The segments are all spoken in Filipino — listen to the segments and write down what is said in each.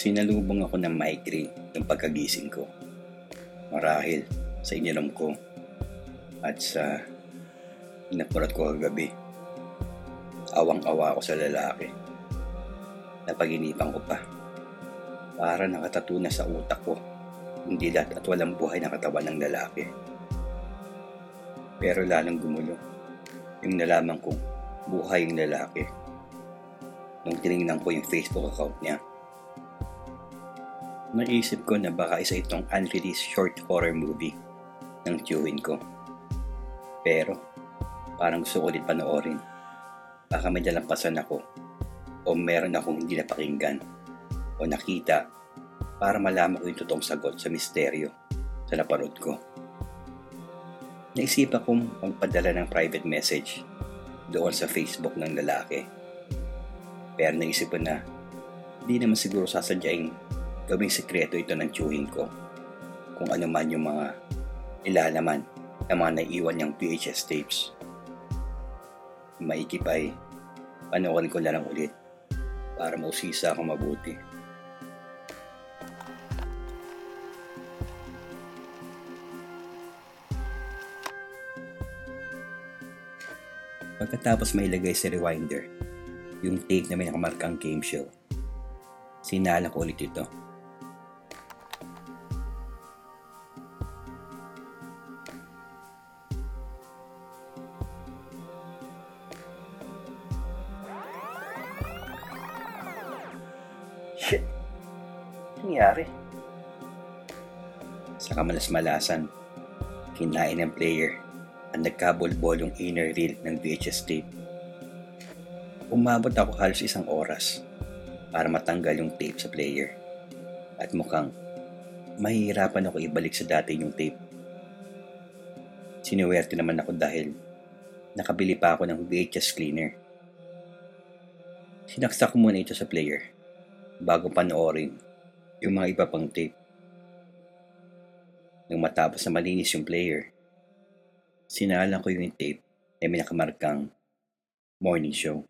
Sinalubong ako ng migraine ng pagkagising ko. Marahil sa ininom ko at sa inapurat ko kagabi. Awang-awa ako sa lalaki. Napaginipan ko pa. Para nakatato na sa utak ko yung dilat at walang buhay na katawan ng lalaki. Pero lalong gumulo yung nalaman kong buhay yung lalaki nung tinignan ko yung Facebook account niya naisip ko na baka isa itong unreleased short horror movie ng tiyuhin ko. Pero, parang gusto ko ulit panoorin. Baka may dalampasan ako o meron akong hindi napakinggan o nakita para malaman ko yung totoong sagot sa misteryo sa napanood ko. Naisipan kong magpadala ng private message doon sa Facebook ng lalaki. Pero naisip ko na hindi naman siguro sasadyaing gawing sekreto ito ng chewing ko kung ano man yung mga ilalaman ng mga naiwan niyang VHS tapes. Maikip ay panoorin ko na lang ulit para mausisa ako mabuti. Pagkatapos may ilagay sa rewinder, yung tape na may nakamarkang game show, sinala ko ulit ito Shit. Nangyari? Sa kamalas-malasan, kinain ng player ang nagkabol-bolong inner reel ng VHS tape. Umabot ako halos isang oras para matanggal yung tape sa player. At mukhang mahihirapan ako ibalik sa dati yung tape. Sinuwerte naman ako dahil nakabili pa ako ng VHS cleaner. Sinaksak ko muna ito sa player bago panoorin yung mga iba pang tape. Nang matapos na malinis yung player, sinalan ko yung tape na may nakamarkang morning show.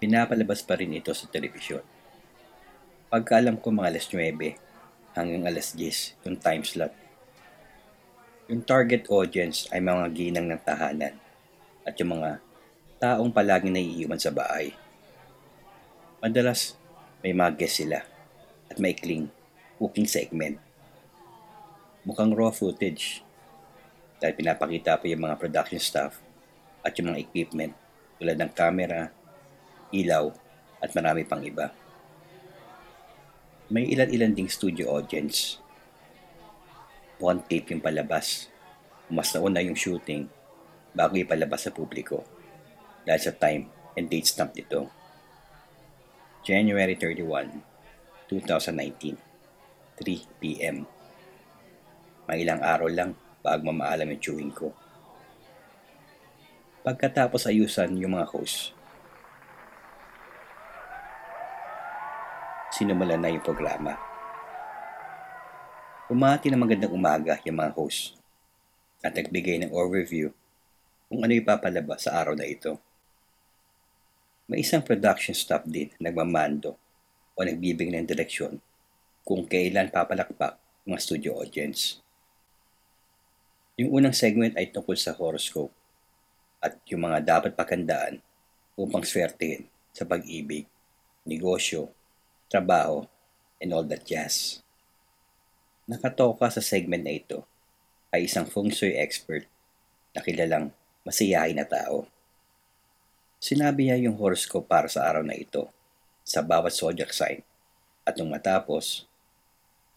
Pinapalabas pa rin ito sa telebisyon. Pagkaalam ko mga alas 9, hanggang alas 10 yung time slot. Yung target audience ay mga ginang ng tahanan at yung mga taong palaging naiiwan sa bahay. Madalas may mga guest sila at maikling cooking segment. Mukhang raw footage dahil pinapakita pa yung mga production staff at yung mga equipment tulad ng camera, ilaw at marami pang iba may ilan-ilan ding studio audience. One tape yung palabas. Mas nauna yung shooting bago ipalabas sa publiko dahil sa time and date stamp nito. January 31, 2019, 3 p.m. May ilang araw lang bago mamaalam yung chewing ko. Pagkatapos ayusan yung mga host, sinumulan na yung programa. Umati ng magandang umaga yung mga host at nagbigay ng overview kung ano ipapalabas sa araw na ito. May isang production staff din nagmamando o nagbibigay ng direksyon kung kailan papalakpak mga studio audience. Yung unang segment ay tungkol sa horoscope at yung mga dapat pakandaan upang swertehin sa pag-ibig, negosyo, trabaho, and all that jazz. Nakatoka sa segment na ito ay isang feng shui expert na kilalang masiyahin na tao. Sinabi niya yung horoscope para sa araw na ito sa bawat zodiac sign at nung matapos,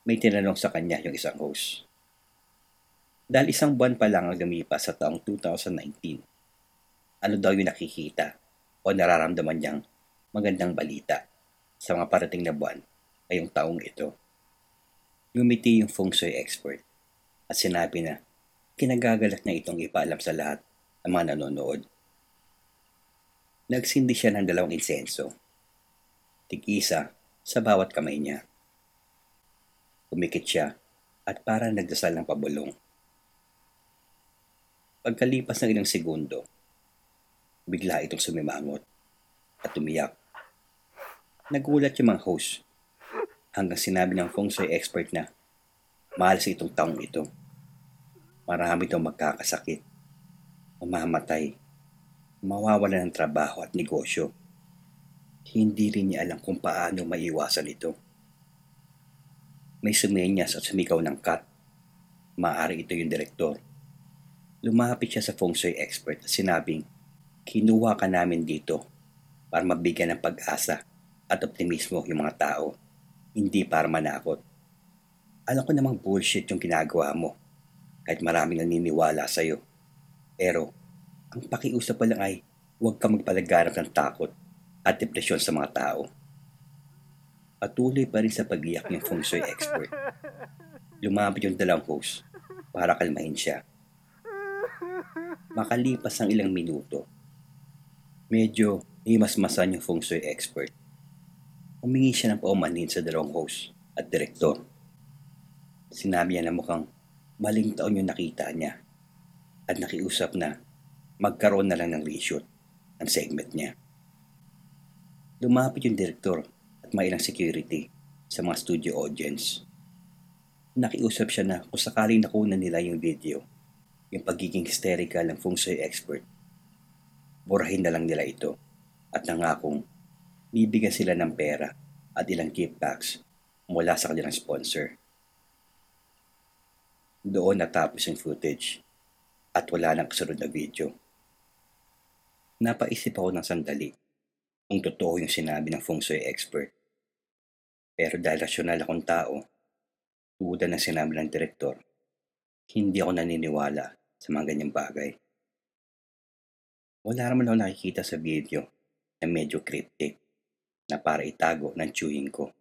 may tinanong sa kanya yung isang host. Dahil isang buwan pa lang ang lumipas sa taong 2019, ano daw yung nakikita o nararamdaman niyang magandang balita sa mga parating na buwan ngayong taong ito. Ngumiti yung feng shui expert at sinabi na kinagagalak niya itong ipaalam sa lahat ng mga nanonood. Nagsindi siya ng dalawang insenso. Tig-isa sa bawat kamay niya. Umikit siya at parang nagdasal ng pabulong. Pagkalipas ng ilang segundo, bigla itong sumimangot at umiyak. Nagulat yung mga host hanggang sinabi ng feng shui expert na mahal sa itong taong ito. Marami itong magkakasakit, mamamatay, mawawala ng trabaho at negosyo. Hindi rin niya alam kung paano maiwasan ito. May sumenyas at sumigaw ng cut. Maari ito yung direktor. Lumapit siya sa feng shui expert at sinabing, kinuha ka namin dito para mabigyan ng pag-asa at optimismo yung mga tao, hindi para manakot. Alam ko namang bullshit yung ginagawa mo, kahit maraming naniniwala sa'yo. Pero, ang pakiusap pa lang ay huwag ka magpalaganap ng takot at depresyon sa mga tao. Patuloy pa rin sa pag-iyak ng feng shui expert. Lumapit yung dalawang host para kalmahin siya. Makalipas ang ilang minuto, Medyo himasmasan yung feng shui expert. Humingi siya ng paumanhin sa dalawang host at direktor. Sinabi niya na mukhang maling taon yung nakita niya at nakiusap na magkaroon na lang ng reshoot ang segment niya. Lumapit yung direktor at may ilang security sa mga studio audience. Nakiusap siya na kung sakaling nakunan nila yung video, yung pagiging hysterical ng feng shui expert burahin na lang nila ito at nangakong bibigyan sila ng pera at ilang kickbacks mula sa kanilang sponsor. Doon natapos yung footage at wala nang kasunod na video. Napaisip ako ng sandali kung totoo yung sinabi ng feng shui expert. Pero dahil rasyonal akong tao, tulad ng sinabi ng direktor, hindi ako naniniwala sa mga ganyang bagay. Wala naman ako nakikita sa video na medyo cryptic na para itago ng chewing ko.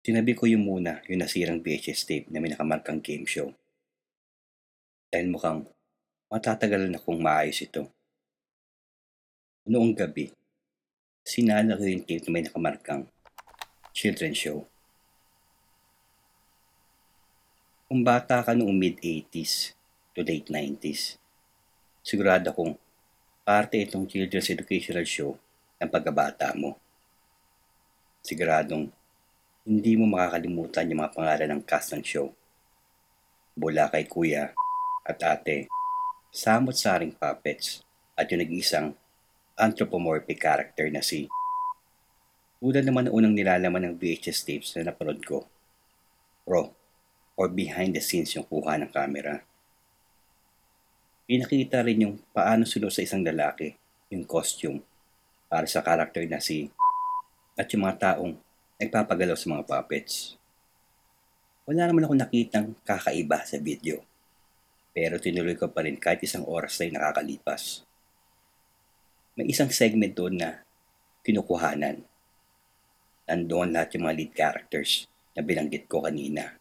Sinabi ko yung muna yung nasirang VHS tape na may nakamarkang game show. Dahil mukhang matatagal na kung maayos ito. Noong gabi, sinala ko yung tape na may nakamarkang children's show. Kung bata ka noong mid-80s to late 90s, sigurado kong parte itong children's educational show ng pagkabata mo. Siguradong hindi mo makakalimutan yung mga pangalan ng cast ng show. Bula kay kuya at ate, samot-saring puppets at yung nag-isang anthropomorphic character na si Tulad naman ng unang nilalaman ng VHS tapes na napanood ko. Pro or behind the scenes yung kuha ng camera. Pinakita rin yung paano sulo sa isang lalaki, yung costume, para sa karakter na si at yung mga taong nagpapagalaw sa mga puppets. Wala naman ako nakitang kakaiba sa video. Pero tinuloy ko pa rin kahit isang oras na nakakalipas. May isang segment doon na kinukuhanan. Nandoon lahat yung mga lead characters na binanggit ko kanina.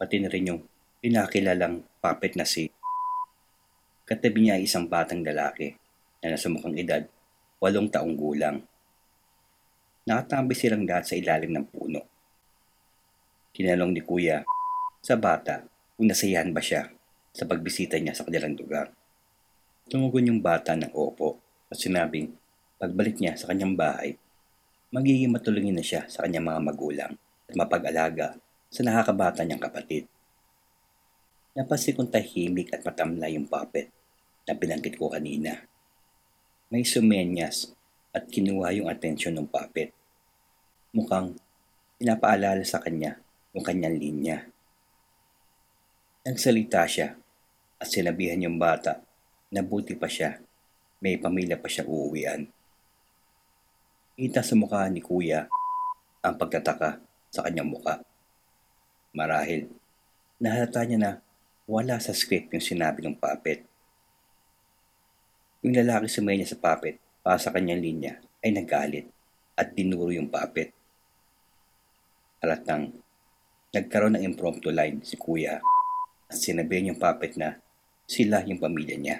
Pati na rin yung pinakilalang puppet na si Katabi niya ay isang batang lalaki na nasa mukhang edad, walong taong gulang. Nakatambay silang lahat sa ilalim ng puno. Kinalong ni kuya sa bata kung nasayahan ba siya sa pagbisita niya sa kanilang lugar. Tumugon yung bata ng opo at sinabing pagbalik niya sa kanyang bahay, magiging matulungin na siya sa kanyang mga magulang at mapag-alaga sa nakakabata niyang kapatid. Napansin kong tahimik at matamla yung puppet na binanggit ko kanina. May sumenyas at kinuha yung atensyon ng puppet. Mukhang pinapaalala sa kanya yung kanyang linya. Nagsalita siya at sinabihan yung bata na buti pa siya, may pamilya pa siya uuwian. Kita sa mukha ni kuya ang pagtataka sa kanyang muka. Marahil Nahalata niya na wala sa script yung sinabi ng puppet. Yung lalaki sumay niya sa puppet para sa kanyang linya ay nagalit at dinuro yung puppet. Halatang nagkaroon ng impromptu line si kuya at sinabi yung puppet na sila yung pamilya niya.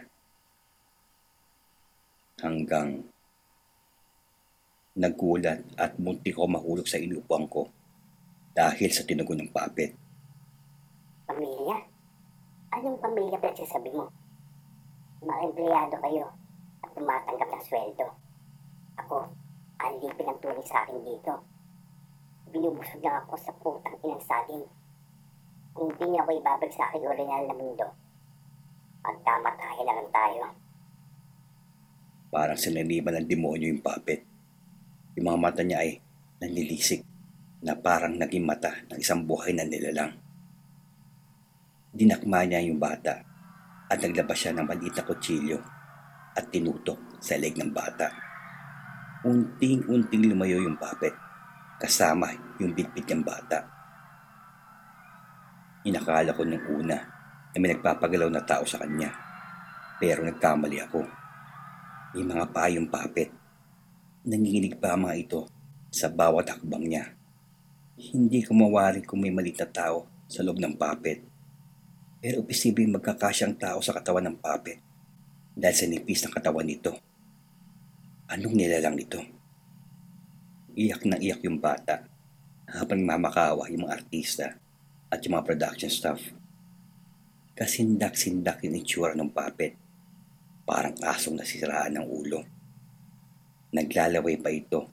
Hanggang nagulat at munti ko mahulog sa inupuan ko dahil sa tinugon ng puppet. Pamilya? Anong pamilya pinagsasabi mo? Mga kayo at tumatanggap ng sweldo. Ako, ang lipin ang turing sa akin dito. Binubusog lang ako sa putang inang saging. Kung di niya ako ibabag sa aking original na mundo, magkamatahin na lang tayo. Parang sinaniban ng demonyo yung puppet. Yung mga mata niya ay nanlilisik na parang naging mata ng isang buhay na nilalang. Dinakma niya yung bata at naglabas siya ng maliit na kutsilyo at tinutok sa leg ng bata. Unting-unting lumayo yung puppet kasama yung bitbit ng bata. Inakala ko nung una na may nagpapagalaw na tao sa kanya. Pero nagkamali ako. May mga payong puppet. Nanginginig pa mga ito sa bawat hakbang niya. Hindi ko mawari kung may malit na tao sa loob ng puppet. Pero posibleng magkakasyang tao sa katawan ng puppet dahil sa nipis ng katawan nito. Anong nilalang nito? Iyak na iyak yung bata habang mamakawa yung mga artista at yung mga production staff. Kasindak-sindak yung itsura ng puppet. Parang asong nasisiraan ng ulo. Naglalaway pa ito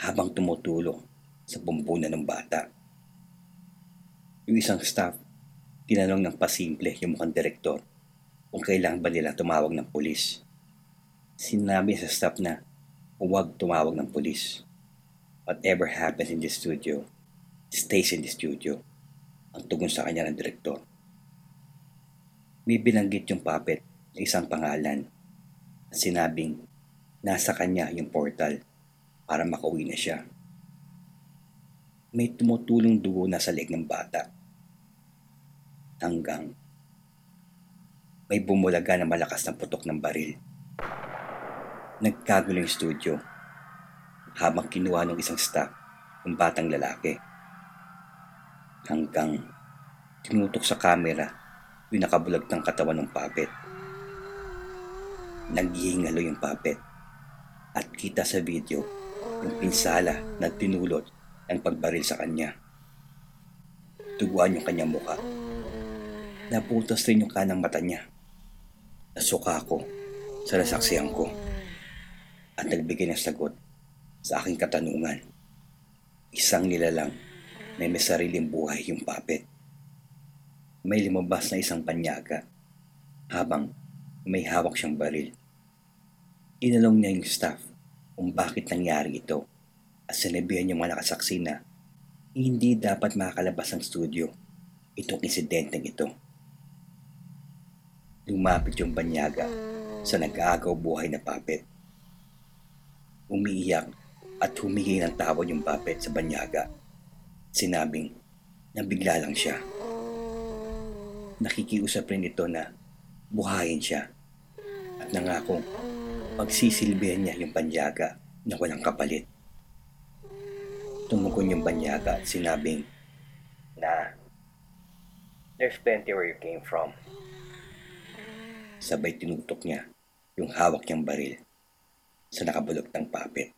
habang tumutulong sa bumbunan ng bata. Yung isang staff, tinanong ng pasimple yung mukhang direktor kung kailangan ba nila tumawag ng pulis. Sinabi sa staff na huwag tumawag ng pulis. Whatever happens in the studio, stays in the studio. Ang tugon sa kanya ng direktor. May binanggit yung puppet na isang pangalan at sinabing nasa kanya yung portal para makauwi na siya. May tumutulong dugo na sa leg ng bata. Hanggang may bumulaga na malakas na putok ng baril. Nagkagulo yung studio habang kinuha ng isang staff ng batang lalaki. Hanggang tinutok sa kamera yung nakabulag ng katawan ng puppet. Naghihingalo yung puppet at kita sa video yung pinsala na tinulot ng pagbaril sa kanya. Tuguan yung kanyang muka. Naputos rin yung kanang mata niya. Nasuka ko sa nasaksiyan ko at nagbigay ng sagot sa aking katanungan. Isang nilalang na may sariling buhay yung puppet may lumabas na isang panyaga habang may hawak siyang baril. Inalong niya yung staff kung bakit nangyari ito at sinabihan yung mga nakasaksi na hindi dapat makakalabas ng studio itong insidenteng ito. Lumapit yung banyaga sa nag-aagaw buhay na puppet. Umiiyak at humingi ng tawad yung puppet sa banyaga. Sinabing nabigla lang siya nakikiusap rin ito na buhayin siya at nangakong pagsisilbihan niya yung banyaga na walang kapalit. Tumugon yung banyaga at sinabing na there's plenty where you came from. Sabay tinutok niya yung hawak niyang baril sa nakabulok ng puppet.